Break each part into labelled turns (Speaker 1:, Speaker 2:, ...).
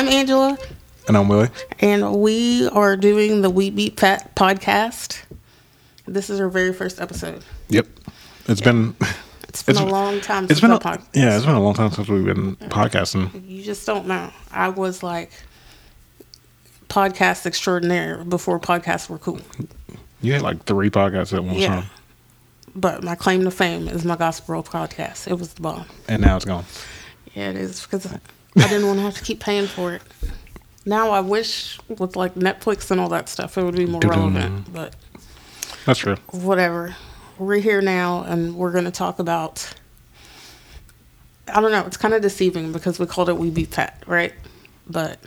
Speaker 1: I'm Angela,
Speaker 2: And I'm Willie.
Speaker 1: and we are doing the We Beat Fat podcast. This is our very first episode.
Speaker 2: Yep. It's been
Speaker 1: It's been
Speaker 2: It's-
Speaker 1: a long time
Speaker 2: it's
Speaker 1: since
Speaker 2: been a,
Speaker 1: pod-
Speaker 2: yeah, it's been a long time since we've been podcasting.
Speaker 1: You just don't know. I was like podcast extraordinaire before podcasts were cool.
Speaker 2: You had like three podcasts at one
Speaker 1: Yeah.
Speaker 2: time.
Speaker 1: But my claim to fame is my Gospel podcast. It was the bomb.
Speaker 2: And now it's gone.
Speaker 1: Yeah, it is because I didn't want to have to keep paying for it. Now I wish with like Netflix and all that stuff, it would be more relevant. But
Speaker 2: That's true.
Speaker 1: whatever. We're here now, and we're going to talk about. I don't know. It's kind of deceiving because we called it "We Beat Fat," right? But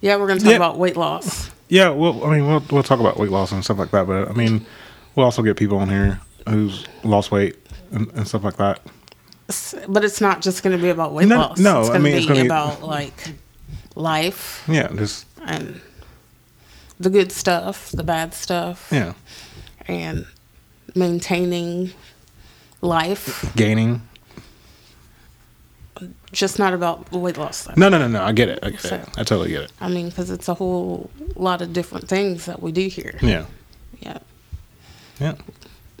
Speaker 1: yeah, we're going to talk
Speaker 2: Yeah.
Speaker 1: about weight loss.
Speaker 2: Yeah, well, I mean, we'll we'll talk about weight loss and stuff like that, but I mean, we'll also get people on here who's lost weight and, and stuff like that.
Speaker 1: But it's not just going to be about weight
Speaker 2: No,
Speaker 1: loss.
Speaker 2: no,
Speaker 1: it's going
Speaker 2: mean,
Speaker 1: to be- about like life
Speaker 2: Yeah, just
Speaker 1: and the good stuff, the bad stuff,
Speaker 2: yeah,
Speaker 1: and maintaining life.
Speaker 2: gaining.
Speaker 1: Just not about weight loss. Though.
Speaker 2: No, no, no, no. I get it. I get
Speaker 1: So-
Speaker 2: it. I totally get it.
Speaker 1: I mean, because it's a whole lot of different things that we do here.
Speaker 2: Yeah,
Speaker 1: Yeah.
Speaker 2: yeah.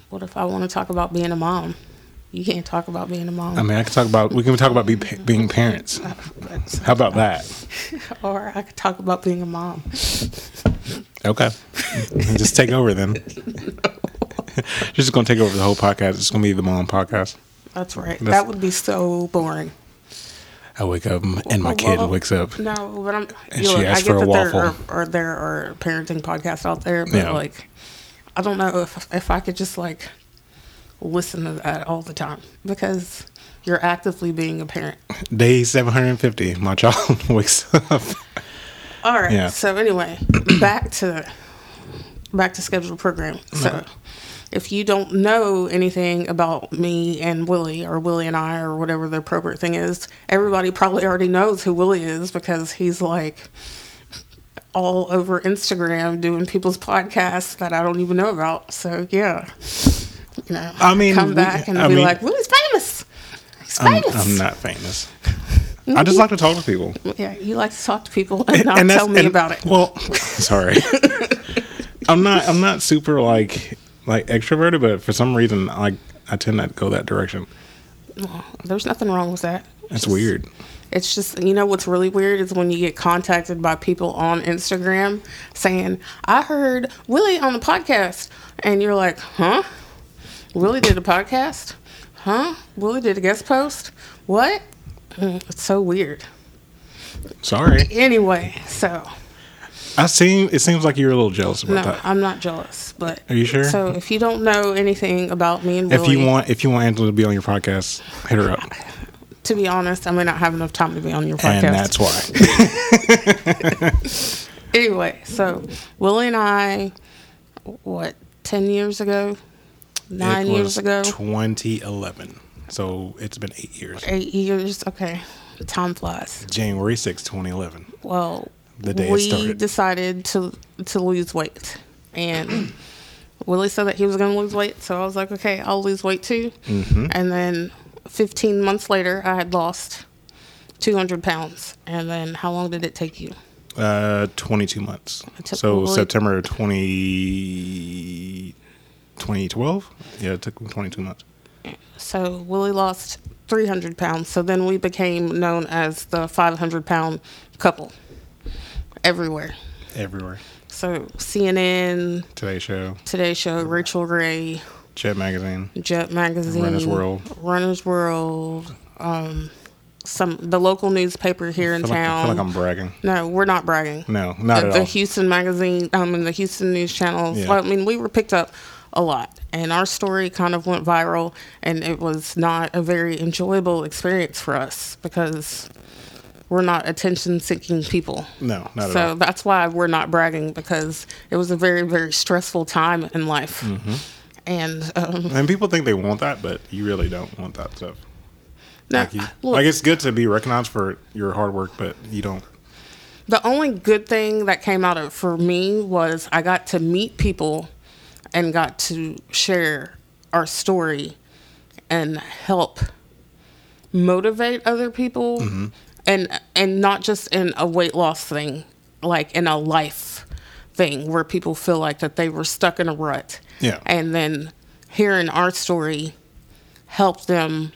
Speaker 1: What if I want to talk about being a mom? You can't talk about being a mom.
Speaker 2: I mean, I can talk about we can talk about be, being parents. How about that?
Speaker 1: or I could talk about being a mom.
Speaker 2: Okay. just take over then. Just gonna take over the whole podcast. It's gonna be the mom podcast.
Speaker 1: That's right.
Speaker 2: That's-
Speaker 1: that would be so boring.
Speaker 2: I wake up and my kid
Speaker 1: Well,
Speaker 2: wakes up.
Speaker 1: No, but I'm.
Speaker 2: And she
Speaker 1: look,
Speaker 2: asked
Speaker 1: I
Speaker 2: for
Speaker 1: get
Speaker 2: a
Speaker 1: that there are,
Speaker 2: waffle.
Speaker 1: are there are parenting podcasts out there, but
Speaker 2: Yeah.
Speaker 1: like, I don't know if if I could just like listen to that all the time because you're actively being a parent.
Speaker 2: Day seven hundred and fifty. My child wakes up.
Speaker 1: All right.
Speaker 2: Yeah.
Speaker 1: So anyway, back to back to scheduled program. So uh-huh. if you don't know anything about me and Willie or Willie and I or whatever the appropriate thing is, everybody probably already knows who Willie is because he's like all over Instagram doing people's podcasts that I don't even know about. So yeah. You know,
Speaker 2: I mean,
Speaker 1: come
Speaker 2: we-
Speaker 1: back and
Speaker 2: I
Speaker 1: be
Speaker 2: mean-
Speaker 1: like, Willie's famous. He's
Speaker 2: I'm,
Speaker 1: famous.
Speaker 2: I'm not famous. I just like to talk to people.
Speaker 1: Yeah, you like to talk to people and not
Speaker 2: that's-
Speaker 1: tell me
Speaker 2: and-
Speaker 1: about it.
Speaker 2: Well, sorry. I'm not. I'm not super like like extroverted, but for some reason, like I tend not to go that direction.
Speaker 1: There's nothing wrong with that.
Speaker 2: That's
Speaker 1: Just-
Speaker 2: weird.
Speaker 1: It's just, you know, what's really weird is when you get contacted by people on Instagram saying, I heard Willie on the podcast. And you're like, huh? Willie did a podcast? Huh? Willie did a guest post? What? Mm, It's so weird.
Speaker 2: Sorry.
Speaker 1: Anyway, so
Speaker 2: I seem. It seems like you're a little jealous about
Speaker 1: no,
Speaker 2: that.
Speaker 1: I'm not jealous. But
Speaker 2: Are you sure?
Speaker 1: so if you don't know anything about me and
Speaker 2: if
Speaker 1: Willie,
Speaker 2: you want, if you want Angela to be on your podcast, hit her up,
Speaker 1: to be honest, I may not have enough time to be on your podcast.
Speaker 2: and that's why.
Speaker 1: anyway, so Willie and I, what, 10 years ago? Nine
Speaker 2: It
Speaker 1: years
Speaker 2: was
Speaker 1: ago?
Speaker 2: 2011. So it's been eight years.
Speaker 1: Eight years? Okay. Time flies.
Speaker 2: January 6, 2011.
Speaker 1: Well,
Speaker 2: The day it
Speaker 1: we
Speaker 2: started.
Speaker 1: decided to to lose weight. And Willie said that he was going to lose weight. So I was like, okay, I'll lose weight too.
Speaker 2: Mm-hmm.
Speaker 1: And then 15 months later, I had lost 200 pounds. And then how long did it take you?
Speaker 2: Uh, 22 months. So
Speaker 1: Willie-
Speaker 2: September 20, 2012? Yeah, it took me 22 months.
Speaker 1: So Willie lost 300 pounds. So then we became known as the 500 pound couple everywhere.
Speaker 2: Everywhere.
Speaker 1: So CNN,
Speaker 2: Today Show,
Speaker 1: Today Show, Rachael Ray,
Speaker 2: Jet Magazine.
Speaker 1: Jet Magazine,
Speaker 2: Runner's World.
Speaker 1: Runner's World, um, some the local newspaper here in
Speaker 2: I like, I
Speaker 1: town.
Speaker 2: feel like I'm bragging.
Speaker 1: no, we're not bragging.
Speaker 2: No, not
Speaker 1: the,
Speaker 2: at
Speaker 1: the
Speaker 2: all.
Speaker 1: Houston magazine, um, and the Houston news channels.
Speaker 2: Yeah.
Speaker 1: Well, I mean, we were picked up a lot, and our story kind of went viral, and it was not a very enjoyable experience for us because we're not attention-seeking people.
Speaker 2: no, not at all.
Speaker 1: So that's why we're not bragging because it was a very, very stressful time in life,
Speaker 2: Mm-hmm.
Speaker 1: and um,
Speaker 2: And people think they want that, but you really don't want that stuff.
Speaker 1: no,
Speaker 2: Like, you,
Speaker 1: look,
Speaker 2: like it's good to be recognized for your hard work, but you don't.
Speaker 1: The only good thing that came out of it for me was I got to meet people and got to share our story and help motivate other people mm-hmm. and and not just in a weight loss thing, like in a life thing where people feel like that they were stuck in a rut.
Speaker 2: Yeah.
Speaker 1: And then hearing our story helped them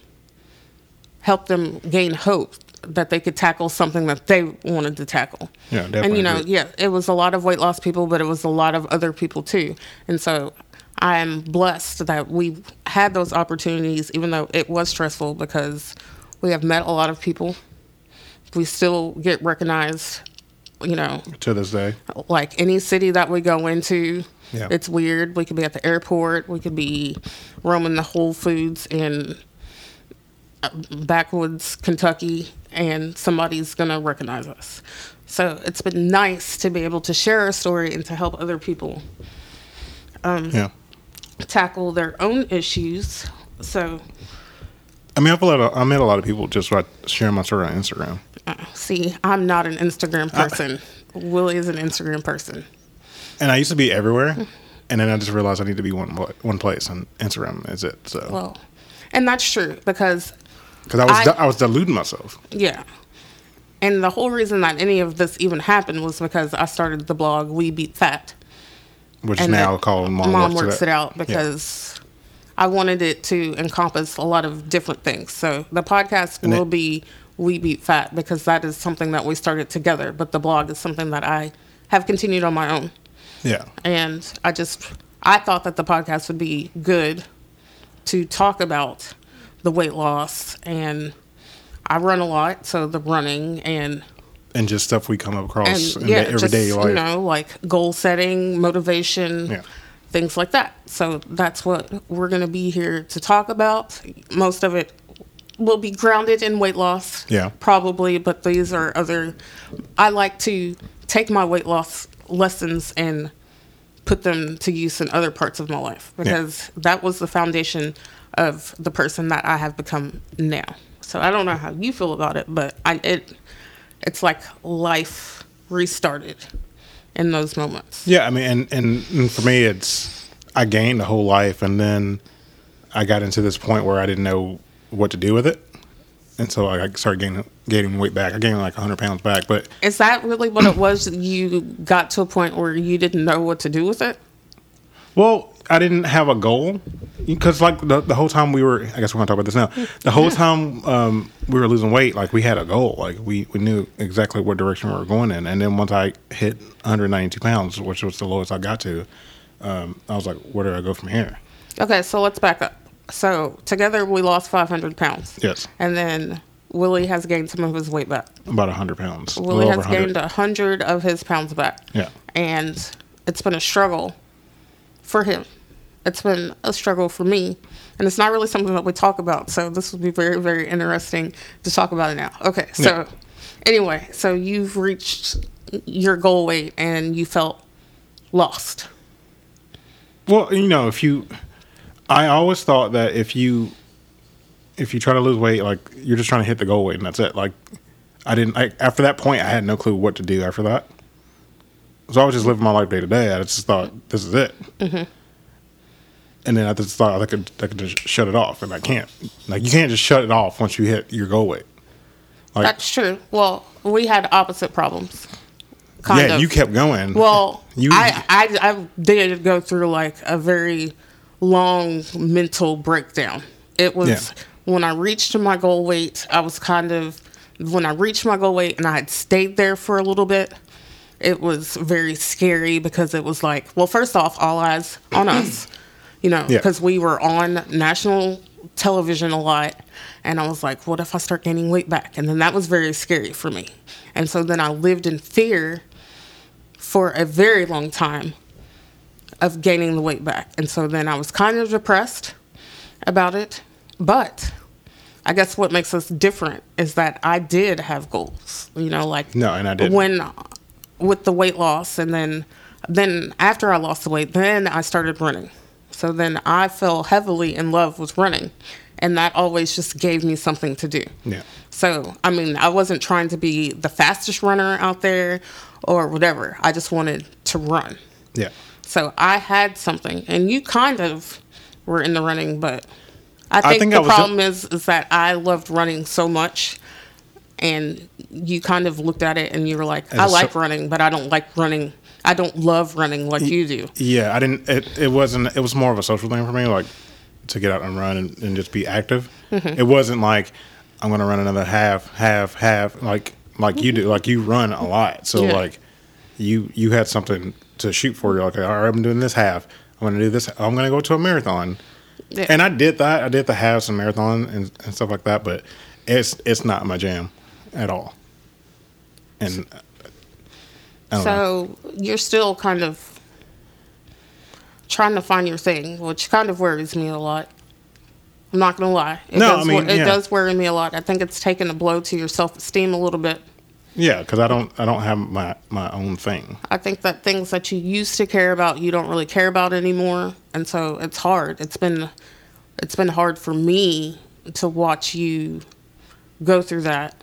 Speaker 1: help them gain hope that they could tackle something that they wanted to tackle.
Speaker 2: Yeah, definitely.
Speaker 1: And you know, yeah, it was a lot of weight loss people, but it was a lot of other people too. And so I am blessed that we had those opportunities, even though it was stressful because we have met a lot of people. We still get recognized, you know,
Speaker 2: to this day.
Speaker 1: like any city that we go into.
Speaker 2: Yeah.
Speaker 1: It's weird. We could be at the airport. We could be roaming the Whole Foods in uh, backwoods Kentucky, and somebody's gonna recognize us. So it's been nice to be able to share our story and to help other people
Speaker 2: Yeah.
Speaker 1: tackle their own issues. So
Speaker 2: I mean, I've a lot of, I met a lot of people just by sharing my story on Instagram.
Speaker 1: uh, see, I'm not an Instagram person. Willie is an Instagram person.
Speaker 2: And I used to be everywhere, and then I just realized I need to be one one place, and Instagram is it. So
Speaker 1: Well, and that's true because
Speaker 2: because I was
Speaker 1: I-
Speaker 2: di- I was deluding myself.
Speaker 1: Yeah. And the whole reason that any of this even happened was because I started the blog We Beat Fat.
Speaker 2: Which is now called Mom,
Speaker 1: Mom
Speaker 2: Works,
Speaker 1: Works It Out because I wanted it to encompass a lot of different things. So the podcast
Speaker 2: And
Speaker 1: will
Speaker 2: it-
Speaker 1: be We Beat Fat because that is something that we started together, but the blog is something that I have continued on my own.
Speaker 2: Yeah.
Speaker 1: And I just I thought that the podcast would be good to talk about the weight loss and I run a lot, so the running and
Speaker 2: And just stuff we come across
Speaker 1: and
Speaker 2: in
Speaker 1: yeah,
Speaker 2: the everyday
Speaker 1: just,
Speaker 2: life.
Speaker 1: you know, like goal setting, motivation,
Speaker 2: Yeah.
Speaker 1: things like that. So that's what we're going to be here to talk about. Most of it will be grounded in weight loss.
Speaker 2: Yeah.
Speaker 1: Probably, but these are other I like to take my weight loss lessons and put them to use in other parts of my life because that was the foundation of the person that I have become now. So I don't know how you feel about it, but I it it's like life restarted in those moments.
Speaker 2: Yeah, I mean, and, and and for me, it's I gained a whole life, and then I got into this point where I didn't know what to do with it, and so I started gaining gaining weight back. I gained like 100 pounds back, but
Speaker 1: Is that really what it was? You got to a point where you didn't know what to do with it?
Speaker 2: well, I didn't have a goal because like the, the whole time we were, I guess we're gonna talk about this now. The whole time um, we were losing weight, like we had a goal, like we, we knew exactly what direction we were going in, and then once I hit 192 pounds, which was the lowest I got to, um, I was like, where do I go from here?
Speaker 1: Okay, so let's back up. So together we lost 500 pounds.
Speaker 2: Yes,
Speaker 1: And then Willie has gained some of his weight back.
Speaker 2: about 100 pounds.
Speaker 1: Willie has
Speaker 2: 100.
Speaker 1: gained 100 of his pounds back.
Speaker 2: Yeah.
Speaker 1: And it's been a struggle for him. It's been a struggle for me. And it's not really something that we talk about. So this will be very, very interesting to talk about it now. Okay. So
Speaker 2: Yeah.
Speaker 1: anyway, so you've reached your goal weight and you felt lost.
Speaker 2: Well, you know, if you, I always thought that if you, if you try to lose weight, like you're just trying to hit the goal weight and that's it. Like, I didn't. I, after that point, I had no clue what to do after that. So I was just living my life day to day. I just thought this is it.
Speaker 1: Mm-hmm.
Speaker 2: And then I just thought I could, I could just shut it off, and I can't. Like you can't just shut it off once you hit your goal weight. Like,
Speaker 1: That's true. Well, we had opposite problems.
Speaker 2: Yeah,
Speaker 1: of.
Speaker 2: you kept going.
Speaker 1: Well,
Speaker 2: You-
Speaker 1: I, I I did go through like a very long mental breakdown. It was
Speaker 2: Yeah.
Speaker 1: when I reached my goal weight. I was kind of when I reached my goal weight and I had stayed there for a little bit. It was very scary because it was like, well, first off, all eyes on us, you know,
Speaker 2: Yeah.
Speaker 1: because we were on national television a lot. And I was like, what if I start gaining weight back? And then that was very scary for me. And so then I lived in fear for a very long time of gaining the weight back. And so then I was kind of depressed about it. But I guess what makes us different is that I did have goals, you know, like
Speaker 2: No, and I didn't.
Speaker 1: when with the weight loss and then then after I lost the weight, then I started running. So then I fell heavily in love with running and that always just gave me something to do.
Speaker 2: yeah.
Speaker 1: So, I mean, I wasn't trying to be the fastest runner out there or whatever. I just wanted to run.
Speaker 2: Yeah.
Speaker 1: So I had something, and you kind of were in the running, but I think,
Speaker 2: think
Speaker 1: the
Speaker 2: I
Speaker 1: problem is is that I loved running so much, and you kind of looked at it and you were like,
Speaker 2: As
Speaker 1: I like
Speaker 2: so-
Speaker 1: running, but I don't like running. I don't love running like you do.
Speaker 2: Yeah, I didn't. It, it wasn't. It was more of a social thing for me, like to get out and run and, and just be active.
Speaker 1: Mm-hmm.
Speaker 2: It wasn't like I'm gonna run another half, half, half, like like you do. Like you run a lot, so
Speaker 1: Yeah.
Speaker 2: like you you had something to shoot for. You're like, all right, I'm doing this half. I'm gonna do this. I'm gonna go to a marathon.
Speaker 1: Yeah.
Speaker 2: And I did that. I did the halves and marathon and, and stuff like that. But it's it's not my jam at all. And uh, I don't know.
Speaker 1: So you're still kind of trying to find your thing, which kind of worries me a lot. I'm not gonna lie. It
Speaker 2: No,
Speaker 1: does,
Speaker 2: I mean,
Speaker 1: it
Speaker 2: yeah.
Speaker 1: does worry me a lot. I think it's taken a blow to your self esteem a little bit.
Speaker 2: Yeah, because I don't I don't have my my own thing.
Speaker 1: I think that things that you used to care about, you don't really care about anymore, and so it's hard. It's been, it's been hard for me to watch you go through that,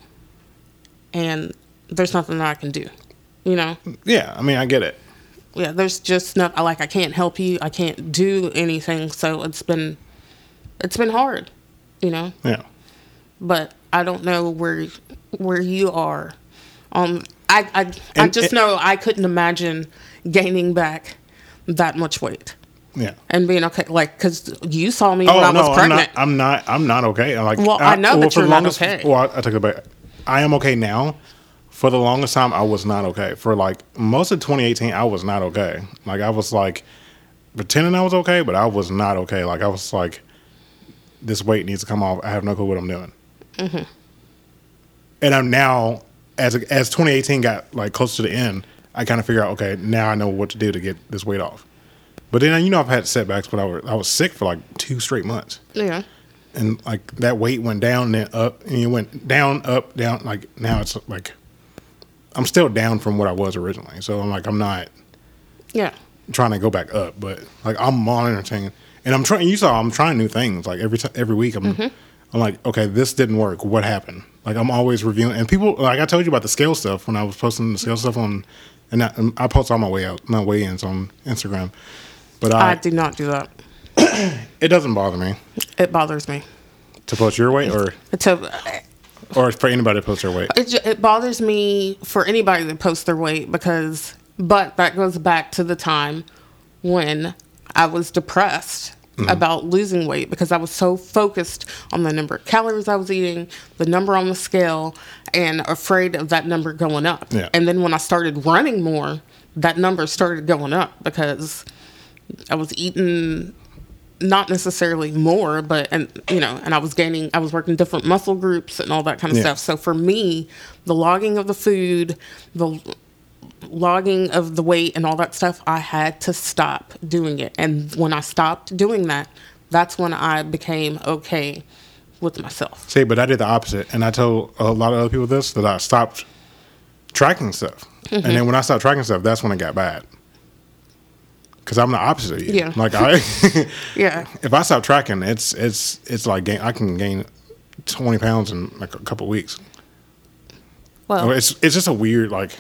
Speaker 1: and there's nothing that I can do. You know,
Speaker 2: Yeah, I mean I get it.
Speaker 1: yeah. There's just not like I can't help you. I can't do anything. So it's been, it's been hard. You know,
Speaker 2: Yeah.
Speaker 1: but I don't know where where you are. Um, I I, I just
Speaker 2: and-
Speaker 1: know I couldn't imagine gaining back that much weight
Speaker 2: Yeah.
Speaker 1: and being okay. Like, cause you saw me when
Speaker 2: Oh
Speaker 1: I
Speaker 2: no,
Speaker 1: was
Speaker 2: I'm not. I'm not. I'm not okay. Like,
Speaker 1: Well, I know that
Speaker 2: for
Speaker 1: you're not
Speaker 2: longest,
Speaker 1: okay.
Speaker 2: Well, I, I take it back. I am okay now. For the longest time, I was not okay. For like most of 2018, I was not okay. Like I was like pretending I was okay, but I was not okay. Like I was like, this weight needs to come off. I have no clue what I'm doing.
Speaker 1: Mm-hmm.
Speaker 2: And I'm now, as as 2018 got like close to the end, I kind of figure out, okay, now I know what to do to get this weight off. But then you know I've had setbacks, but I was, I was sick for like two straight months
Speaker 1: yeah,
Speaker 2: and like that weight went down then up and it went down up down like now it's like i'm still down from what i was originally. So i'm like i'm not
Speaker 1: yeah,
Speaker 2: trying to go back up but like i'm monitoring and i'm trying you saw i'm trying new things like every time every week i'm mm-hmm. i'm like okay this didn't work. What happened? Like i'm always reviewing and people like i told you about the scale stuff when i was posting the scale stuff on and I, i post all my way out my weigh-ins on instagram but
Speaker 1: I
Speaker 2: I,
Speaker 1: do not do that.
Speaker 2: it doesn't bother me.
Speaker 1: It bothers me.
Speaker 2: to post your weight or?
Speaker 1: To
Speaker 2: or for anybody to post their weight?
Speaker 1: It, it bothers me for anybody that posts their weight because but that goes back to the time when i was depressed mm-hmm. about losing weight because i was so focused on the number of calories i was eating the number on the scale and afraid of that number going up.
Speaker 2: Yeah.
Speaker 1: and then when i started running more that number started going up because i was eating not necessarily more, but and you know, and I was gaining, I was working different muscle groups and all that kind of
Speaker 2: Yeah.
Speaker 1: stuff. So for me, the logging of the food, the logging of the weight and all that stuff, I had to stop doing it. And when I stopped doing that, that's when I became okay with myself.
Speaker 2: See, but I did the opposite, and I told a lot of other people this that I stopped tracking stuff, and mm-hmm. then when I stopped tracking stuff, that's when it got bad. Because I'm the opposite of you.
Speaker 1: Yeah.
Speaker 2: Like I,
Speaker 1: Yeah.
Speaker 2: if I stop tracking, it's it's it's like gain, I can gain twenty pounds in like a couple weeks.
Speaker 1: Well,
Speaker 2: It's it's just a weird like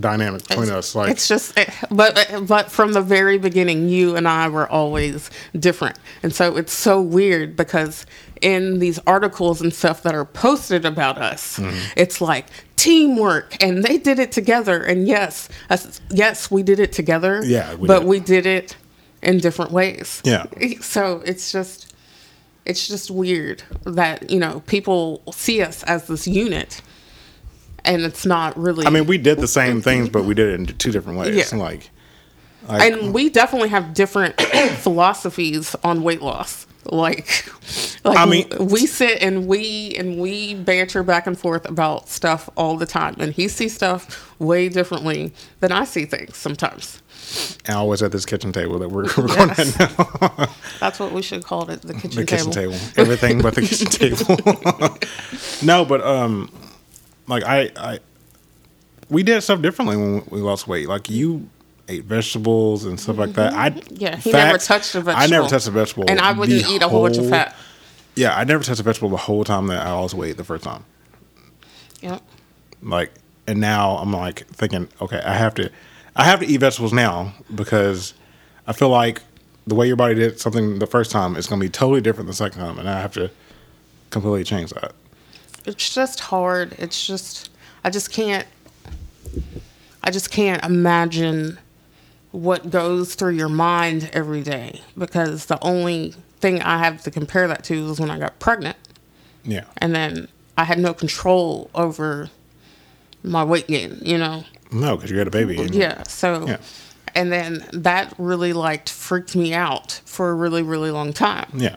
Speaker 2: dynamic between us. Like
Speaker 1: it's just eh, but but from the very beginning you and i were always different and so it's so weird because in these articles and stuff that are posted about us
Speaker 2: Mm-hmm.
Speaker 1: it's like teamwork and they did it together and yes us- yes we did it together
Speaker 2: Yeah, we
Speaker 1: but
Speaker 2: did.
Speaker 1: we did it in different ways
Speaker 2: Yeah.
Speaker 1: so it's just it's just weird that you know people see us as this unit and it's not really
Speaker 2: I mean, we did the same things, but we did it in two different ways.
Speaker 1: Yeah.
Speaker 2: Like, like
Speaker 1: and we definitely have different philosophies on weight loss. Like, like
Speaker 2: I mean-
Speaker 1: we sit and we and we banter back and forth about stuff all the time, and he sees stuff way differently than I see things sometimes.
Speaker 2: and always at this kitchen table that we're recording
Speaker 1: Yes.
Speaker 2: now.
Speaker 1: That's what we should call it, the kitchen
Speaker 2: the
Speaker 1: table.
Speaker 2: kitchen table. Everything but the kitchen table. no, but um, like I, I, we did stuff differently when we lost weight. Like you ate vegetables and stuff like that. I
Speaker 1: Mm-hmm. Yeah, he never touched a
Speaker 2: I never touched a vegetable,
Speaker 1: and I wouldn't eat a whole bunch of fat.
Speaker 2: Yeah, I never touched a vegetable the whole time that I lost weight the first time.
Speaker 1: Yep.
Speaker 2: Like, and now I'm like thinking, okay, I have to, I have to eat vegetables now because I feel like the way your body did something the first time is going to be totally different the second time, and I have to completely change that.
Speaker 1: It's just hard. It's just I just can't. I just can't imagine what goes through your mind every day because the only thing I have to compare that to is when I got pregnant,
Speaker 2: Yeah.
Speaker 1: and then I had no control over my weight gain. You know.
Speaker 2: No, because you had a baby.
Speaker 1: Yeah. So,
Speaker 2: Yeah.
Speaker 1: and then that really like freaked me out for a really, really long time.
Speaker 2: Yeah.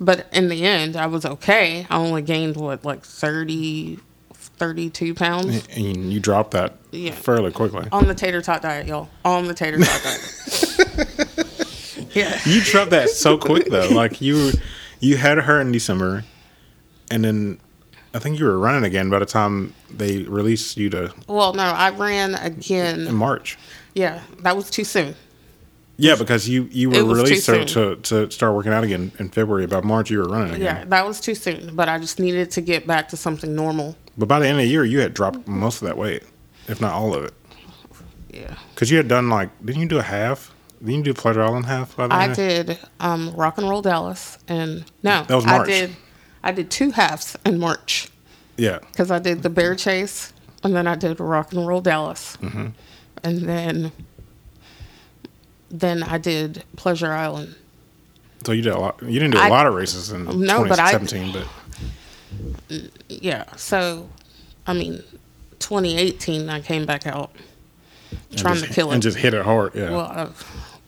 Speaker 1: But in the end, I was okay. I only gained what, like 30, 32 pounds
Speaker 2: And you dropped that
Speaker 1: Yeah.
Speaker 2: fairly quickly.
Speaker 1: on the tater tot diet, y'all. On the tater tot diet. yeah.
Speaker 2: You dropped that so quick though. Like you, you had her in December, and then I think you were running again by the time they released you to
Speaker 1: Well, no, I ran again in.
Speaker 2: March.
Speaker 1: Yeah, that was too soon.
Speaker 2: Yeah, because you you were released to, to to start working out again in February. About March, you were running again.
Speaker 1: Yeah, that was too soon. But I just needed to get back to something normal.
Speaker 2: But by the end of the year, you had dropped most of that weight, if not all of it.
Speaker 1: Yeah.
Speaker 2: Because you had done like, didn't you do a half? Didn't you do Pleasure Island half? By the
Speaker 1: I did um, Rock and Roll Dallas, and no,
Speaker 2: That was
Speaker 1: I
Speaker 2: March.
Speaker 1: did. I did two halves in March
Speaker 2: Yeah.
Speaker 1: because I did the Bear Chase, and then I did Rock and Roll Dallas,
Speaker 2: Mm-hmm.
Speaker 1: and then then I did Pleasure Island.
Speaker 2: So you did a lot. You didn't do a
Speaker 1: I-
Speaker 2: lot of races in
Speaker 1: No, but I-
Speaker 2: 2017, but,
Speaker 1: Yeah, so I mean, 2018 I came back out trying
Speaker 2: just,
Speaker 1: to kill it.
Speaker 2: and just hit it hard. Yeah.
Speaker 1: well, uh,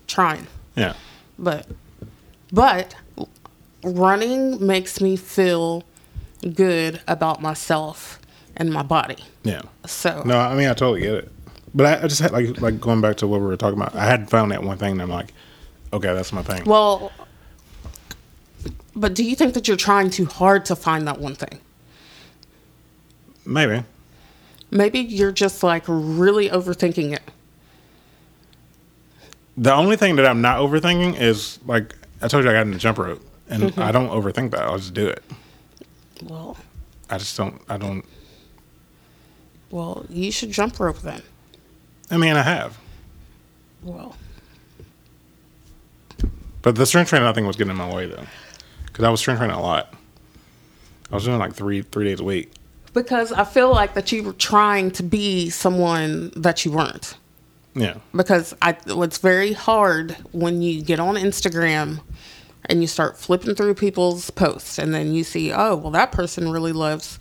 Speaker 1: trying.
Speaker 2: yeah.
Speaker 1: but but running makes me feel good about myself and my body
Speaker 2: Yeah.
Speaker 1: so
Speaker 2: No, I mean I totally get it, but I, I just had like like going back to what we were talking about. I had found that one thing, and I'm like, okay, that's my thing.
Speaker 1: well but do you think that you're trying too hard to find that one thing
Speaker 2: Maybe.
Speaker 1: maybe you're just like really overthinking it
Speaker 2: The only thing that I'm not overthinking is like I told you I got in the jump rope, and
Speaker 1: Mm-hmm.
Speaker 2: I don't overthink that. I'll just do it.
Speaker 1: well
Speaker 2: I just don't. I don't.
Speaker 1: well you should jump rope then
Speaker 2: I mean, I have,
Speaker 1: well
Speaker 2: but the strength training I think was getting in my way though, because I was strength training a lot. I was doing like three three days a week.
Speaker 1: because i feel like that you were trying to be someone that you weren't
Speaker 2: Yeah.
Speaker 1: because I it's very hard when you get on Instagram and you start flipping through people's posts and then you see, oh, well that person really loves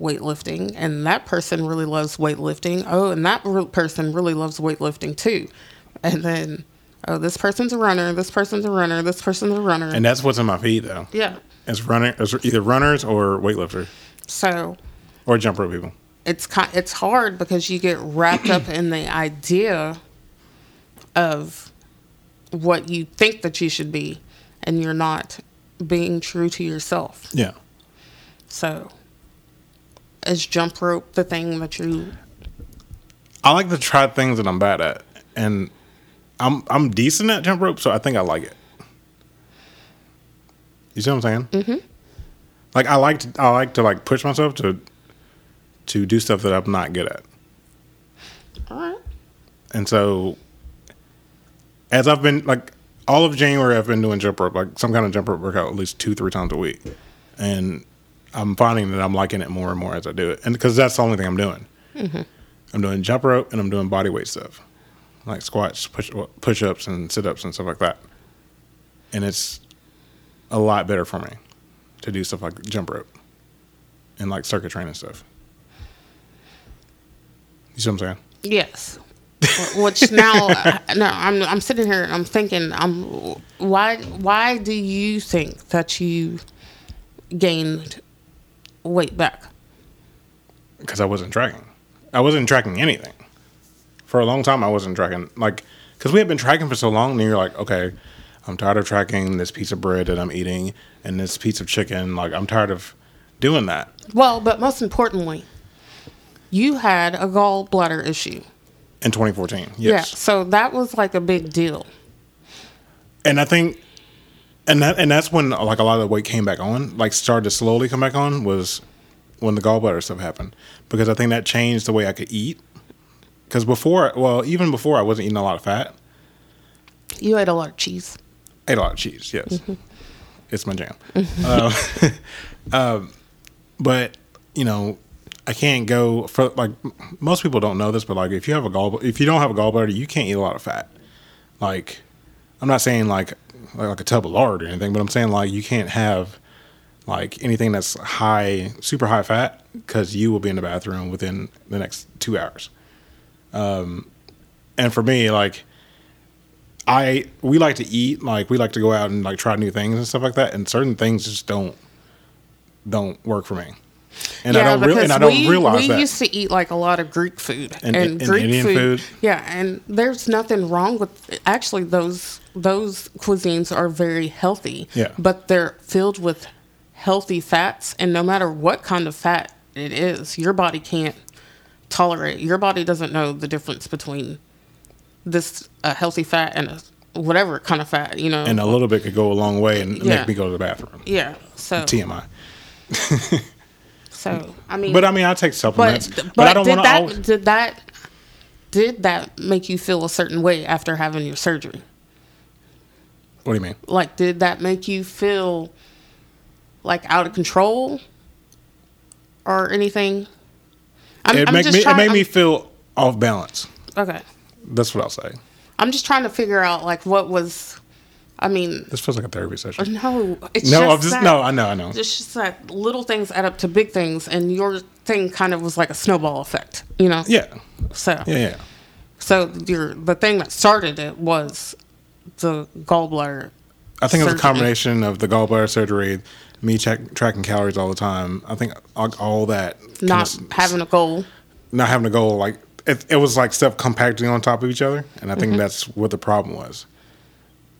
Speaker 1: weightlifting and that person really loves weightlifting. Oh, and that re- person really loves weightlifting too. And then oh, this person's a runner, this person's a runner, this person's a runner.
Speaker 2: And that's what's in my feed though.
Speaker 1: yeah.
Speaker 2: It's running. It's either runners or weightlifters
Speaker 1: So
Speaker 2: or jump rope people.
Speaker 1: it's it's hard because you get wrapped up in the idea of what you think that you should be and you're not being true to yourself
Speaker 2: Yeah.
Speaker 1: so is jump rope the thing that you
Speaker 2: I like to try things that I'm bad at, and I'm I'm decent at jump rope, so I think I like it. You see what I'm saying? Mm-hmm. Like I like to I like to like push myself to to do stuff that I'm not good at,
Speaker 1: all right
Speaker 2: and so as I've been like all of January, I've been doing jump rope, like some kind of jump rope workout, at least two three times a week, and I'm finding that I'm liking it more and more as I do it, and because that's the only thing I'm doing. Mm-hmm. I'm doing jump rope and I'm doing body weight stuff, like squats, push push ups, and sit ups and stuff like that. And it's a lot better for me to do stuff like jump rope and like circuit training stuff. You see what I'm saying?
Speaker 1: yes which now no i'm i'm sitting here and i'm thinking i'm why why do you think that you gained weight back
Speaker 2: Because I wasn't tracking. I wasn't tracking anything for a long time. I wasn't tracking like because we had been tracking for so long. And you're like, okay, I'm tired of tracking this piece of bread that I'm eating and this piece of chicken. Like I'm tired of doing that.
Speaker 1: Well, but most importantly, you had a gallbladder issue.
Speaker 2: in 2014. Yes.
Speaker 1: Yeah. So that was like a big deal.
Speaker 2: And I think, and that and that's when like a lot of the weight came back on, like started to slowly come back on was when the gallbladder stuff happened because I think that changed the way I could eat. Because before, well, even before I wasn't eating a lot of fat.
Speaker 1: You ate a lot of cheese.
Speaker 2: I ate a lot of cheese. Yes, it's my jam. Um, um, but you know, I can't go for like most people don't know this, but like if you have a gall if you don't have a gallbladder, you can't eat a lot of fat. Like I'm not saying like, like a tub of lard or anything, but I'm saying like you can't have like anything that's high, super high fat, because you will be in the bathroom within the next two hours. Um, and for me, like I we like to eat, like we like to go out and like try new things and stuff like that, and certain things just don't don't work for me. And I don't really and I don't
Speaker 1: we,
Speaker 2: realize
Speaker 1: we
Speaker 2: that.
Speaker 1: used to eat like a lot of Greek food
Speaker 2: And-
Speaker 1: and,
Speaker 2: and
Speaker 1: Greek
Speaker 2: Indian
Speaker 1: food,
Speaker 2: food.
Speaker 1: Yeah, and there's nothing wrong with actually those those cuisines are very healthy.
Speaker 2: Yeah.
Speaker 1: but they're filled with healthy fats, and no matter what kind of fat it is, your body can't tolerate. Your body doesn't know the difference between this a healthy fat and a whatever kind of fat. You know,
Speaker 2: and a little bit could go a long way and
Speaker 1: Yeah.
Speaker 2: make me go to the bathroom.
Speaker 1: yeah. So
Speaker 2: TMI.
Speaker 1: so I mean,
Speaker 2: But I mean, I take supplements,
Speaker 1: But,
Speaker 2: but,
Speaker 1: but,
Speaker 2: I don't want to. Always,
Speaker 1: did that did that make you feel a certain way after having your surgery?
Speaker 2: What do you mean?
Speaker 1: Like, did that make you feel like out of control or anything? I'm,
Speaker 2: It
Speaker 1: I'm
Speaker 2: make me. It made me
Speaker 1: I'm-
Speaker 2: feel off balance.
Speaker 1: okay.
Speaker 2: That's what I'll say.
Speaker 1: I'm just trying to figure out like what was. I mean,
Speaker 2: This feels like a therapy session.
Speaker 1: Oh, no, it's
Speaker 2: No,
Speaker 1: just
Speaker 2: I'm just
Speaker 1: that,
Speaker 2: no. I know. I know.
Speaker 1: It's just that little things add up to big things, and your thing kind of was like a snowball effect, you know.
Speaker 2: Yeah.
Speaker 1: So
Speaker 2: Yeah. Yeah.
Speaker 1: So your the thing that started it was the gallbladder.
Speaker 2: I think it was a combination of the gallbladder surgery, me check, tracking calories all the time. I think all, all that
Speaker 1: Not having a goal.
Speaker 2: not having a goal like it, it was like stuff compacting on top of each other and i think
Speaker 1: Mm-hmm.
Speaker 2: that's what the problem was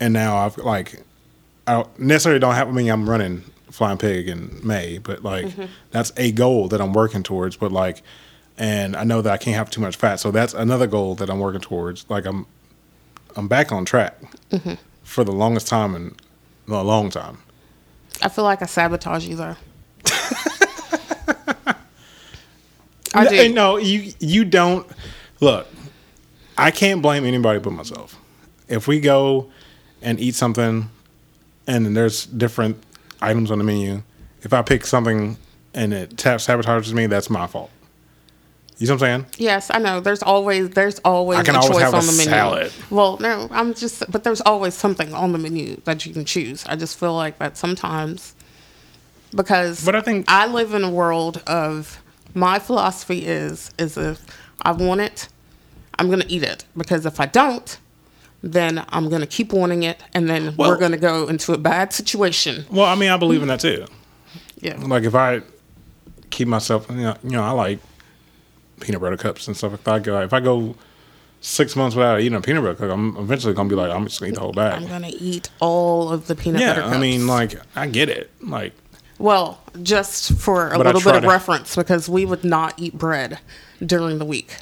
Speaker 2: and now i've like i don't necessarily don't have i mean i'm running flying pig in may but like
Speaker 1: Mm-hmm.
Speaker 2: that's a goal that i'm working towards but like and i know that i can't have too much fat so that's another goal that i'm working towards like i'm i'm back on track
Speaker 1: Mm-hmm.
Speaker 2: for the longest time in a long time
Speaker 1: I feel like I sabotage you though. I do.
Speaker 2: No, you you don't. Look, I can't blame anybody but myself. If we go and eat something, and there's different items on the menu, if I pick something and it sabotages me, that's my fault. You know what I'm saying?
Speaker 1: Yes, I know. There's always there's always
Speaker 2: I can
Speaker 1: a
Speaker 2: always
Speaker 1: choice
Speaker 2: have a
Speaker 1: the menu.
Speaker 2: salad.
Speaker 1: Well, no, I'm just but there's always something on the menu that you can choose. I just feel like that sometimes because
Speaker 2: But I think-
Speaker 1: I live in a world of my philosophy is is if I want it, I'm gonna eat it. Because if I don't, then I'm gonna keep wanting it and then
Speaker 2: Well-
Speaker 1: we're gonna go into a bad situation.
Speaker 2: Well, I mean, I believe in that too.
Speaker 1: Yeah.
Speaker 2: Like if I keep myself, you know, you know I like peanut butter cups and stuff like that. I go- If I go six months without eating a peanut butter cup, I'm eventually gonna be like, I'm just gonna eat the whole bag.
Speaker 1: I'm gonna eat all of the peanut butter
Speaker 2: Yeah. I mean, like I get it. Like
Speaker 1: Well, just for a little bit of
Speaker 2: to-
Speaker 1: reference, because we would not eat bread during the week.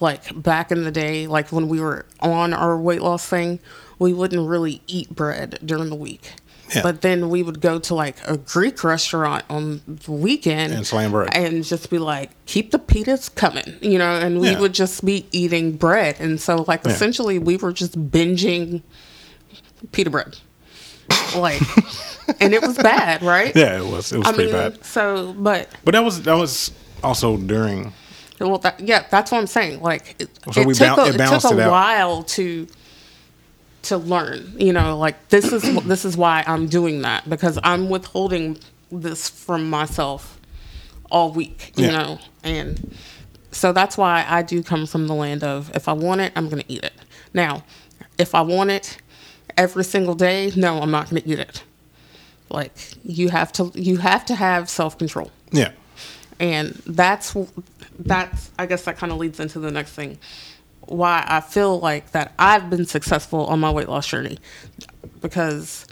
Speaker 1: Like back in the day, like when we were on our weight loss thing, we wouldn't really eat bread during the week.
Speaker 2: Yeah.
Speaker 1: But then we would go to like a Greek restaurant on the weekend
Speaker 2: And slam bread.
Speaker 1: and just be like, keep the pitas coming, you know, and we
Speaker 2: Yeah.
Speaker 1: would just be eating bread. And so, like,
Speaker 2: Yeah.
Speaker 1: essentially, we were just binging pita bread. Like, and it was bad, right?
Speaker 2: yeah, it was it was
Speaker 1: I
Speaker 2: pretty
Speaker 1: mean,
Speaker 2: bad.
Speaker 1: so, but
Speaker 2: But that was that was also during.
Speaker 1: well, that, yeah, that's what I'm saying. Like, it,
Speaker 2: So
Speaker 1: it
Speaker 2: we
Speaker 1: took
Speaker 2: bal-
Speaker 1: a,
Speaker 2: it
Speaker 1: it took a
Speaker 2: it out.
Speaker 1: while to to learn. You know, like this is this is why I'm doing that because I'm withholding this from myself all week. You
Speaker 2: Yeah.
Speaker 1: know, and so that's why I do come from the land of if I want it, I'm going to eat it. Now, if I want it every single day, no, I'm not going to eat it. Like you have to you have to have self control
Speaker 2: Yeah,
Speaker 1: and that's that's i guess that kind of leads into the next thing why i feel like that i've been successful on my weight loss journey because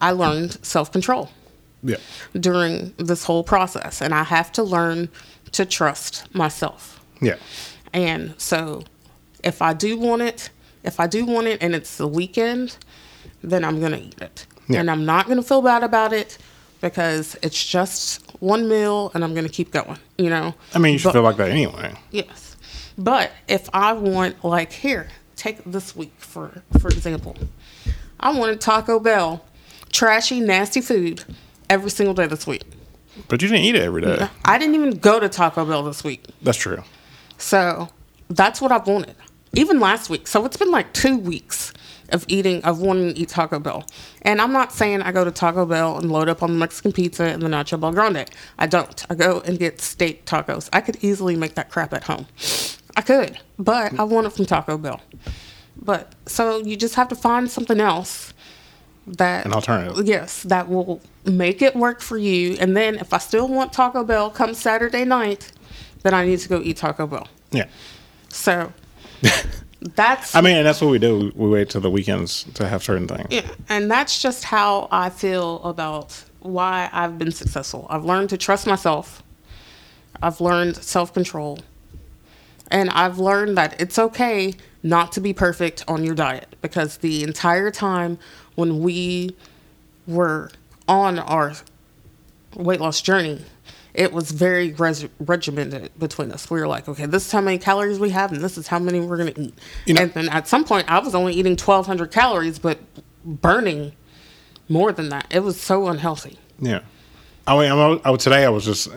Speaker 1: i learned self-control
Speaker 2: yeah,
Speaker 1: during this whole process and i have to learn to trust myself
Speaker 2: yeah,
Speaker 1: and so if i do want it if i do want it and it's the weekend then i'm gonna eat it
Speaker 2: Yeah.
Speaker 1: and i'm not gonna feel bad about it because it's just one meal and i'm gonna keep going you know
Speaker 2: I mean, you should
Speaker 1: But-
Speaker 2: feel like that anyway.
Speaker 1: Yes. But if I want like here, take this week for for example. I wanted Taco Bell, trashy, nasty food every single day this week.
Speaker 2: But you didn't eat it every day.
Speaker 1: I didn't even go to Taco Bell this week.
Speaker 2: That's true.
Speaker 1: So that's what I've wanted. Even last week. So it's been like two weeks of eating, of wanting to eat Taco Bell. And I'm not saying I go to Taco Bell and load up on the Mexican pizza and the Nacho BellGrande. I don't. I go and get steak tacos. I could easily make that crap at home. I could, but I want it from Taco Bell. But so you just have to find something else that
Speaker 2: An alternative.
Speaker 1: Yes, that will make it work for you. And then if I still want Taco Bell come Saturday night, then I need to go eat Taco Bell.
Speaker 2: Yeah.
Speaker 1: So that's
Speaker 2: I mean, and that's what we do. We wait till the weekends to have certain things.
Speaker 1: yeah, and that's just how I feel about why I've been successful. I've learned to trust myself. I've learned self-control. And I've learned that it's okay not to be perfect on your diet because the entire time when we were on our weight loss journey, it was very res- regimented between us. We were like, okay, this is how many calories we have, and this is how many we're going to eat.
Speaker 2: You know-
Speaker 1: and then at some point, I was only eating 1,200 calories, but burning more than that. It was so unhealthy.
Speaker 2: Yeah. I mean, I'm, I, today I was just,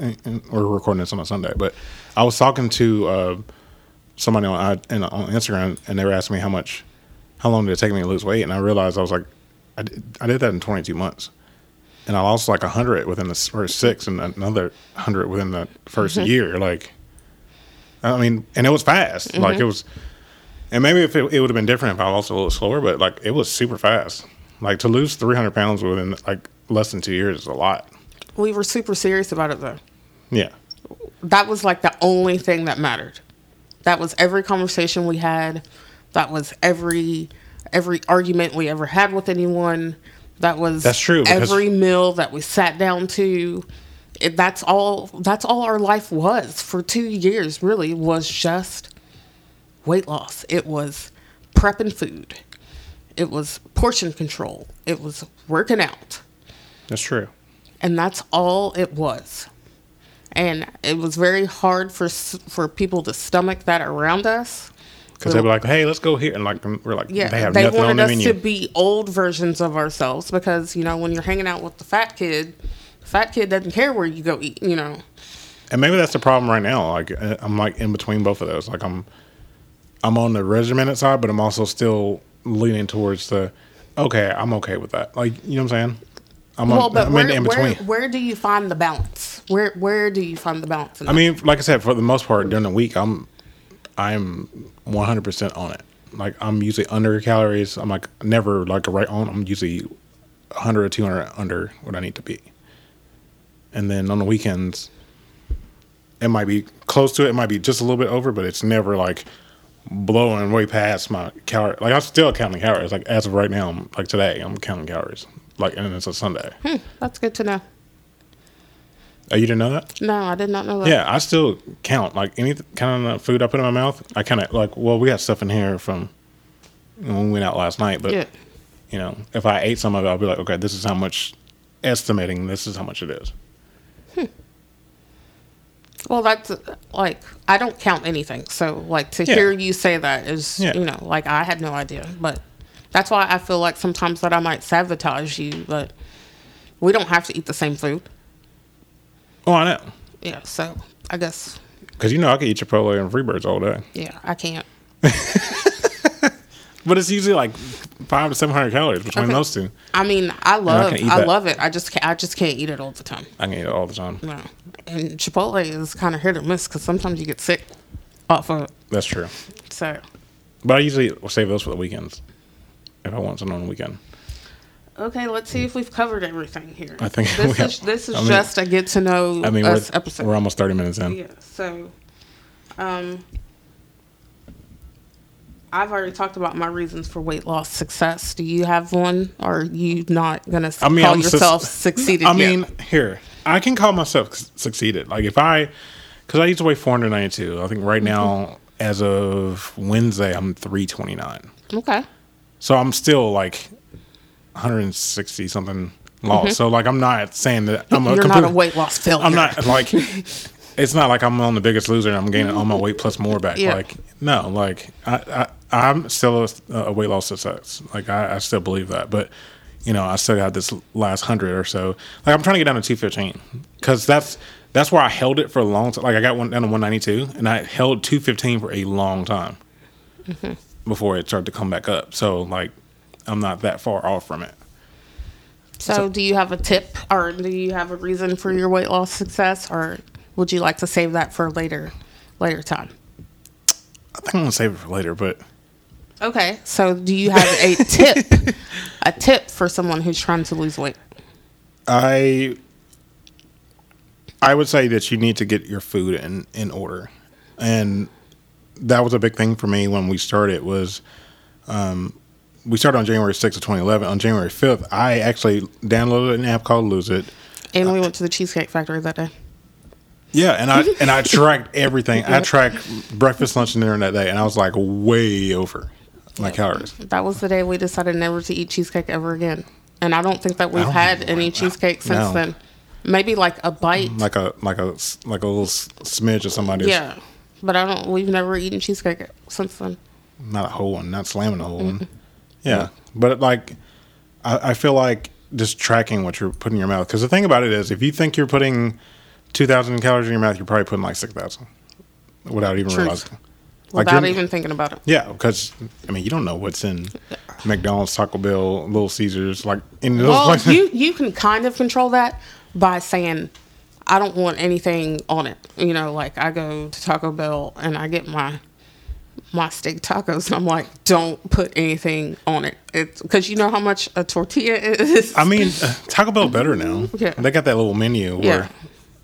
Speaker 2: we're recording this on a Sunday, but I was talking to uh, somebody on, I- on Instagram and they were asking me how much, how long did it take me to lose weight? And I realized I was like, I did, I did that in 22 months. And I lost like 100 within the first six and another 100 within the 1st year. Like, I mean, and it was fast. Like, mm-hmm. it was, and maybe if it, it would have been different if I lost a little slower, but like, it was super fast. Like, to lose 300 pounds within like less than two years is a lot.
Speaker 1: We were super serious about it, though.
Speaker 2: Yeah.
Speaker 1: that was like the only thing that mattered. That was every conversation we had. That was every every argument we ever had with anyone. That was
Speaker 2: That's true,
Speaker 1: Every meal that we sat down to. It, that's all. That's all our life was for two years. Really, was just weight loss. It was prepping food. It was portion control. It was working out
Speaker 2: That's true.
Speaker 1: and that's all it was. And it was very hard for for people to stomach that around us.
Speaker 2: Because they were like, "Hey, let's go here," and like we're like,
Speaker 1: Yeah,
Speaker 2: they have
Speaker 1: they
Speaker 2: nothing on
Speaker 1: wanted
Speaker 2: the
Speaker 1: us
Speaker 2: menu.
Speaker 1: to be old versions of ourselves because you know when you're hanging out with the fat kid, the fat kid doesn't care where you go eat. You know,
Speaker 2: and maybe that's the problem right now. Like uh, I'm like in between both of those. Like I'm, I'm on the regimented side, but I'm also still leaning towards the, okay, I'm okay with that. Like you know what I'm saying? I'm,
Speaker 1: well,
Speaker 2: on,
Speaker 1: but
Speaker 2: I'm
Speaker 1: where,
Speaker 2: in, in
Speaker 1: where
Speaker 2: between.
Speaker 1: where do you find the balance? Where where do you find the balance? In
Speaker 2: I mean, like I said, for the most part during the week, I'm, I'm 100 percent on it. Like I'm usually under calories. I'm like never like right on. I'm usually 100 or 200 under what I need to be. And then on the weekends, it might be close to it. It might be just a little bit over, but it's never like blowing way past my calorie. Like I'm still counting calories. Like as of right now, I'm, like today, I'm counting calories. Like and it's a Sunday.
Speaker 1: Hmm, that's good to know.
Speaker 2: Oh, you didn't know that?
Speaker 1: No, I did not know that.
Speaker 2: Yeah, I still count like any kind of food I put in my mouth. I kind of like. Well, we got stuff in here from when we went out last night, but
Speaker 1: Yeah.
Speaker 2: you know, if I ate some of it, I'll be like, okay, this is how much. Estimating this is how much it is. Hmm.
Speaker 1: Well, that's like I don't count anything. So like to
Speaker 2: Yeah.
Speaker 1: hear you say that is
Speaker 2: Yeah.
Speaker 1: you know like I had no idea. But that's why I feel like sometimes that I might sabotage you. But we don't have to eat the same food.
Speaker 2: Oh, I know,
Speaker 1: Yeah. So I guess
Speaker 2: because you know I could eat Chipotle and Freebirds all day,
Speaker 1: yeah I can't.
Speaker 2: but it's usually like five to seven hundred calories between
Speaker 1: Okay.
Speaker 2: those two.
Speaker 1: I mean I love
Speaker 2: can
Speaker 1: I, love it. I just can't, I just can't eat it all the time.
Speaker 2: I can eat it all the time.
Speaker 1: No. And Chipotle is kind of hit or miss because sometimes you get sick off of it.
Speaker 2: That's true.
Speaker 1: So
Speaker 2: But I usually save those for the weekends if I want something on the weekend.
Speaker 1: Okay, let's see if we've covered everything here.
Speaker 2: I think
Speaker 1: this is this is
Speaker 2: I mean-
Speaker 1: just a get to know
Speaker 2: I mean,
Speaker 1: us
Speaker 2: we're,
Speaker 1: episode.
Speaker 2: we're almost thirty minutes in.
Speaker 1: Yeah. So, um, I've already talked about my reasons for weight loss success. Do you have one, or are you not gonna
Speaker 2: I mean,
Speaker 1: call
Speaker 2: I'm
Speaker 1: yourself succeeded?
Speaker 2: I
Speaker 1: yet?
Speaker 2: mean, here I can call myself succeeded. Like if I, because I used to weigh 492. I think right
Speaker 1: Mm-hmm.
Speaker 2: now, as of Wednesday, I'm 329.
Speaker 1: okay.
Speaker 2: So I'm still like 160 something lost. So like I'm not saying that I'm a
Speaker 1: Mm-hmm. You're not a weight loss failure.
Speaker 2: I'm not like. It's not like I'm on the biggest loser and I'm gaining all my weight plus more back.
Speaker 1: Yeah.
Speaker 2: Like no, like I, I I'm still a, a weight loss success. Like I, I still believe that, but you know, I still got this last hundred or so. Like I'm trying to get down to 215 because that's that's where I held it for a long time. Like I got one down to 192, and I held 215 for a long time before it started to come back up. So like, I'm not that far off from it.
Speaker 1: So, do you have a tip or do you have a reason for your weight loss success or would you like to save that for later later time?
Speaker 2: I think I'm gonna save it for later, but
Speaker 1: Okay. So, do you have a tip a tip for someone who's trying to lose weight?
Speaker 2: I I would say that you need to get your food in in order, and that was a big thing for me when we started. Was um, we started on January sixth of 2011. On January 5th, I actually downloaded an app called Lose It.
Speaker 1: And we went to the Cheesecake Factory that day.
Speaker 2: Yeah, and I and I tracked everything. I tracked breakfast, lunch, and dinner that day, and I was like way over my calories.
Speaker 1: That was the day we decided never to eat cheesecake ever again. And I don't think that we've had any cheesecake since
Speaker 2: no.
Speaker 1: then. Maybe like a bite.
Speaker 2: Like a like a like a little smidge of somebody's.
Speaker 1: Yeah. But I don't we've never eaten cheesecake since then.
Speaker 2: not a whole one, not slamming a whole one. Yeah, but like, I, I feel like just tracking what you're putting in your mouth. Because the thing about it is, if you think you're putting two thousand calories in your mouth, you're probably putting like six thousand without even
Speaker 1: Truth.
Speaker 2: realizing. Like
Speaker 1: Without even thinking about it.
Speaker 2: Yeah, because I mean, you don't know what's in McDonald's, Taco Bell, Little Caesars, like in those
Speaker 1: Well,
Speaker 2: places.
Speaker 1: you you can kind of control that by saying, I don't want anything on it. You know, like I go to Taco Bell and I get my my steak tacos, and I'm like, don't put anything on it. It's because you know how much a tortilla is.
Speaker 2: I mean, uh, Taco Bell better now.
Speaker 1: Yeah.
Speaker 2: They got that little menu where
Speaker 1: Yeah.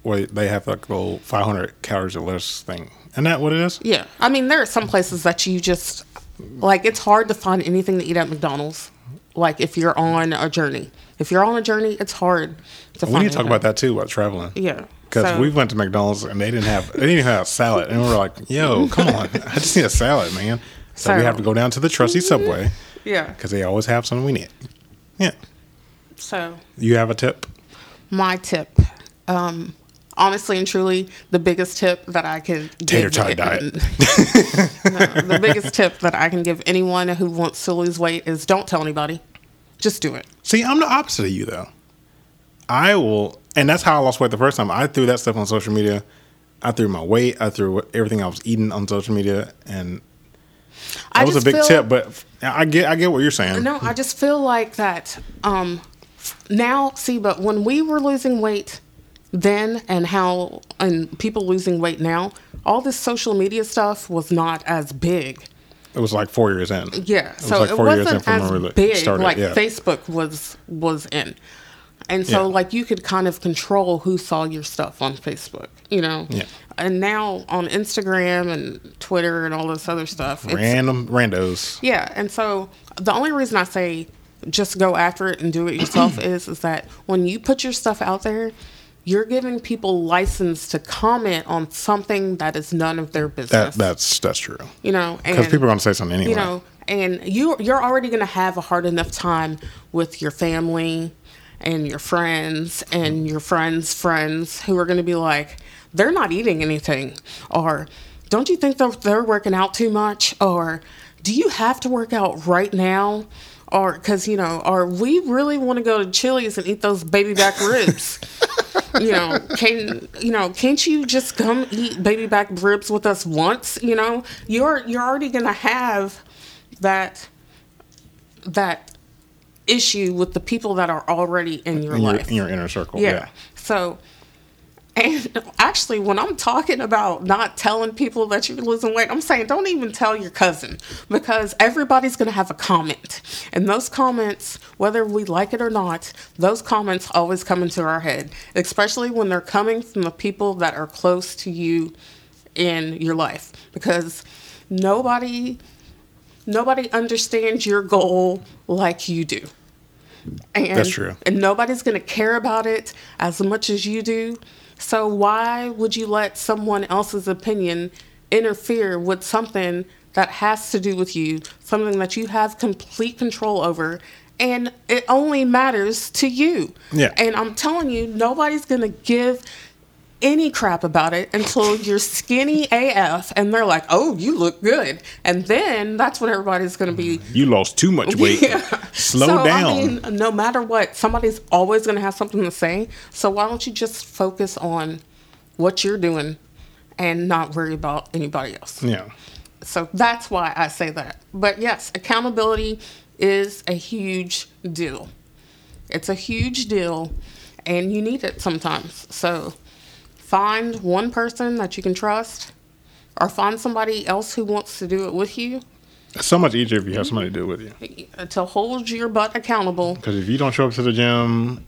Speaker 2: where they have like the little 500 calories or less thing. Isn't that what it is?
Speaker 1: yeah, I mean, there are some places that you just like. It's hard to find anything to eat at McDonald's. Like if you're on a journey, if you're on a journey, it's hard to find.
Speaker 2: We need to talk about that too about traveling.
Speaker 1: Yeah,
Speaker 2: Because
Speaker 1: So-
Speaker 2: we went to McDonald's and they didn't have they didn't have a salad, and we were like, "Yo, come on, I just need a salad, man." So, we have to go down to the trusty Subway
Speaker 1: yeah.
Speaker 2: because they always have something we need. Yeah,
Speaker 1: So
Speaker 2: you have a tip?
Speaker 1: my tip um honestly and truly the biggest tip that i can
Speaker 2: Tater tot diet.
Speaker 1: no, the biggest tip that i can give anyone who wants to lose weight is don't tell anybody just do it
Speaker 2: See, I'm the opposite of you though. I will, and that's how I lost weight the first time. I threw that stuff on social media. I threw my weight. I threw everything I was eating on social media, and that
Speaker 1: I
Speaker 2: was a big
Speaker 1: feel-
Speaker 2: tip. But I get, I get what you're saying.
Speaker 1: no i just feel like that um now see but when we were losing weight then and how and people losing weight now all this social media stuff was not as big
Speaker 2: It was like four years in.
Speaker 1: Yeah,
Speaker 2: was
Speaker 1: so
Speaker 2: like
Speaker 1: it
Speaker 2: four years in
Speaker 1: wasn't
Speaker 2: from
Speaker 1: as
Speaker 2: when we
Speaker 1: big
Speaker 2: started,
Speaker 1: like
Speaker 2: yeah.
Speaker 1: Facebook was was in, and so
Speaker 2: Yeah.
Speaker 1: like you could kind of control who saw your stuff on Facebook, you know.
Speaker 2: Yeah.
Speaker 1: And now on Instagram and Twitter and all this other stuff, it's,
Speaker 2: Random randos.
Speaker 1: yeah. And so the only reason I say just go after it and do it yourself is is that when you put your stuff out there. You're giving people license to comment on something that is none of their business.
Speaker 2: That that's that's true.
Speaker 1: you know,
Speaker 2: Because people are going to say something anyway.
Speaker 1: you know and you you're already going to have a hard enough time with your family and your friends and your friends friends who are going to be like they're not eating anything or don't you think they're, they're working out too much? or do you have to work out right now? or because you know or we really want to go to chili's and eat those baby back ribs. You know, can you know, can't you just come eat baby back ribs with us once? You know, you're you're already gonna have that that issue with the people that are already in your
Speaker 2: in your,
Speaker 1: life.
Speaker 2: in your inner circle.
Speaker 1: yeah.
Speaker 2: Yeah.
Speaker 1: So and actually, when I'm talking about not telling people that you're losing weight, I'm saying don't even tell your cousin because everybody's going to have a comment. And those comments, whether we like it or not, those comments always come into our head, especially when they're coming from the people that are close to you in your life because nobody nobody understands your goal like you do. And,
Speaker 2: That's true.
Speaker 1: And nobody's going to care about it as much as you do. So why would you let someone else's opinion interfere with something that has to do with you, something that you have complete control over, and it only matters to you?
Speaker 2: Yeah.
Speaker 1: And I'm telling you, nobody's going to give any crap about it until you're skinny AF and they're like, "Oh, you look good," and then that's when everybody's going to be mm-hmm.
Speaker 2: You lost too much weight.
Speaker 1: yeah.
Speaker 2: Slow
Speaker 1: so,
Speaker 2: down.
Speaker 1: I mean, no matter what, somebody's always going to have something to say. So why don't you just focus on what you're doing and not worry about anybody else?
Speaker 2: yeah.
Speaker 1: So that's why I say that. But yes, accountability is a huge deal. It's a huge deal, and you need it sometimes. So find one person that you can trust, or find somebody else who wants to do it with you
Speaker 2: It's so much easier if you have somebody to do it with you.
Speaker 1: to hold your butt accountable.
Speaker 2: Because if you don't show up to the gym,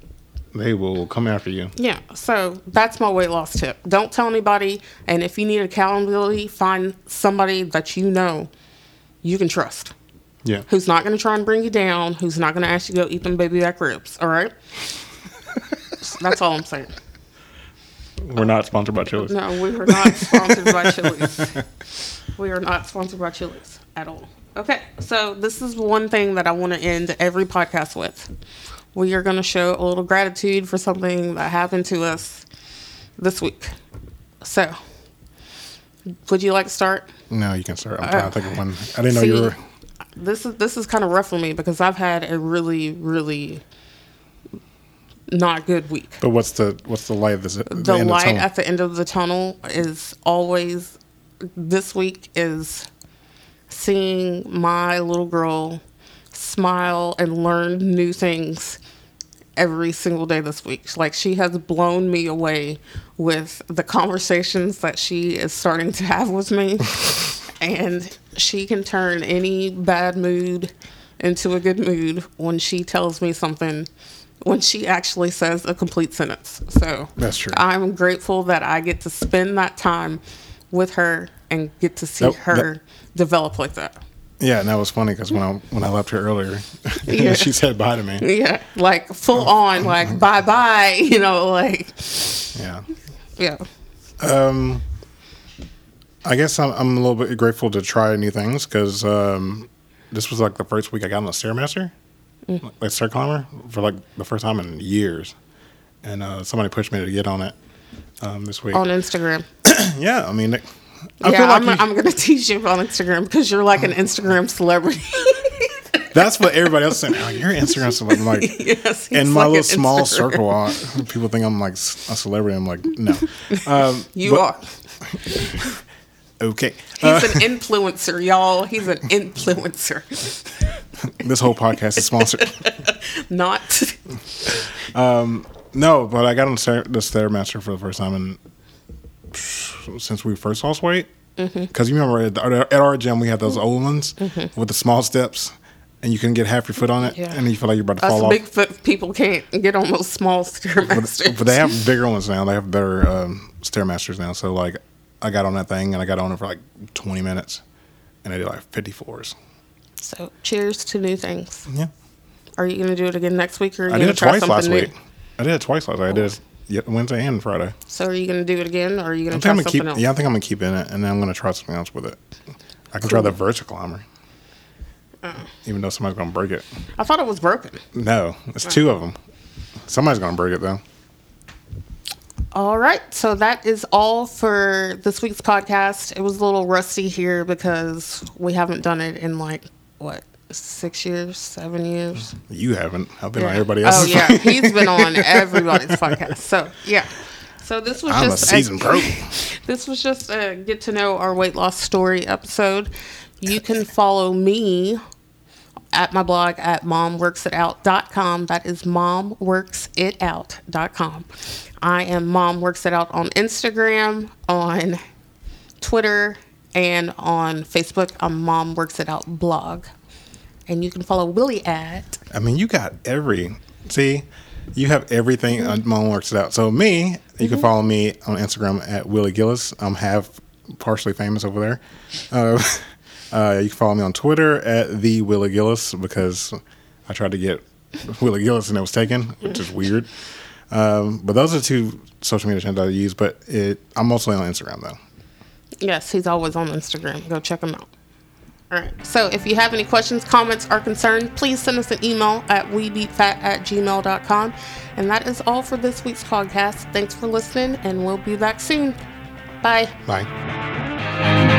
Speaker 2: they will come after you.
Speaker 1: Yeah, so that's my weight loss tip. Don't tell anybody, and if you need accountability, find somebody that you know you can trust.
Speaker 2: Yeah.
Speaker 1: who's not going to try and bring you down, who's not going to ask you to go eat them baby back ribs. All right. That's all I'm saying.
Speaker 2: We're not sponsored by Chili's.
Speaker 1: No, we are not sponsored by Chili's. We are not sponsored by Chili's at all. Okay, so this is one thing that I want to end every podcast with. We are going to show a little gratitude for something that happened to us this week. So, would you like to start?
Speaker 2: No, you can start. I'm trying to think of uh, one. I didn't know you were.
Speaker 1: This is this is kind of rough for me because I've had a really really not good week.
Speaker 2: But what's the what's the light? This,
Speaker 1: The light at the end of the tunnel is always this week is seeing my little girl smile and learn new things every single day this week. Like she has blown me away with the conversations that she is starting to have with me. and she can turn any bad mood into a good mood when she tells me something when she actually says a complete sentence. So
Speaker 2: That's true.
Speaker 1: I'm grateful that I get to spend that time with her and get to see her
Speaker 2: that-
Speaker 1: develop like that.
Speaker 2: Yeah, and that was funny because when I when I left her earlier,
Speaker 1: Yeah.
Speaker 2: she said bye to me.
Speaker 1: Yeah, like full on, like bye bye, you know, like
Speaker 2: Yeah.
Speaker 1: yeah.
Speaker 2: Um, I guess I'm, I'm a little bit grateful to try new things because um, this was like the first week I got on the stairmaster,
Speaker 1: Mm.
Speaker 2: like stair climber, for like the first time in years, and uh, somebody pushed me to get on it um, this week.
Speaker 1: On Instagram.
Speaker 2: yeah, I mean, I
Speaker 1: yeah,
Speaker 2: feel like
Speaker 1: I'm,
Speaker 2: you-
Speaker 1: I'm gonna teach you on Instagram because you're like an Instagram celebrity.
Speaker 2: that's what everybody else saying. Oh, you're Instagram celebrity. I'm like,
Speaker 1: yes,
Speaker 2: in my
Speaker 1: like
Speaker 2: little small
Speaker 1: Instagram-
Speaker 2: circle, uh, people think I'm like a celebrity. I'm like, no. Um,
Speaker 1: You
Speaker 2: but-
Speaker 1: are.
Speaker 2: Okay.
Speaker 1: He's
Speaker 2: Uh,
Speaker 1: an influencer, y'all. He's an influencer,
Speaker 2: this whole podcast is sponsored.
Speaker 1: not.
Speaker 2: No, but I got on the stairmaster for the first time and since we first lost weight. Because
Speaker 1: Mm-hmm.
Speaker 2: you remember at, at our gym we had those old ones with the small steps, and you can get half your foot on it,
Speaker 1: Yeah.
Speaker 2: and you feel like you're about to
Speaker 1: Us
Speaker 2: fall off.
Speaker 1: Bigfoot people can't get on those small stairmasters.
Speaker 2: But they have bigger ones now. They have better um, stairmasters now. So like, I got on that thing and I got on it for like 20 minutes, and I did like 54s.
Speaker 1: So, cheers to new things.
Speaker 2: Yeah,
Speaker 1: Are you gonna do it again next week, or are you
Speaker 2: I did it twice last
Speaker 1: new?
Speaker 2: week. I did it twice last week. I did it Wednesday and Friday.
Speaker 1: So, are you gonna do it again, or are you gonna
Speaker 2: I
Speaker 1: try
Speaker 2: think I'm gonna
Speaker 1: something
Speaker 2: keep.
Speaker 1: else?
Speaker 2: Yeah, I think I'm gonna keep in it, and then I'm gonna try something else with it. I can try the vertical
Speaker 1: Uh.
Speaker 2: even though somebody's gonna break it.
Speaker 1: I thought it was broken.
Speaker 2: No, it's two of them. Somebody's gonna break it though.
Speaker 1: All right, so that is all for this week's podcast. It was a little rusty here because we haven't done it in like what six years, seven years.
Speaker 2: You haven't. I've been on
Speaker 1: Yeah.
Speaker 2: everybody
Speaker 1: Oh yeah, he's been on everybody's podcast. So yeah, so this was
Speaker 2: I'm a
Speaker 1: just
Speaker 2: seasoned pro.
Speaker 1: This was just a get to know our weight loss story episode. You can follow me at my blog at momworksitout.com. That is momworksitout.com. I am Mom Works It Out on Instagram, on Twitter, and on Facebook. I'm Mom Works It Out blog. And you can follow Willie at
Speaker 2: I mean, you got every. See, you have everything.
Speaker 1: Mm-hmm.
Speaker 2: uh Mom works it out. So me, you can follow me on Instagram at Willie Gillis. I'm half partially famous over there. Uh, uh, you can follow me on Twitter at the Willie Gillis because I tried to get Willie Gillis and it was taken, which is weird. Um, but those are two social media channels I use. But it, I'm mostly on Instagram though.
Speaker 1: Yes, he's always on Instagram. Go check him out. All right. So if you have any questions, comments, or concerns, please send us an email at webeatfat at gmail.com. And that is all for this week's podcast. Thanks for listening, and we'll be back soon. Bye.
Speaker 2: Bye.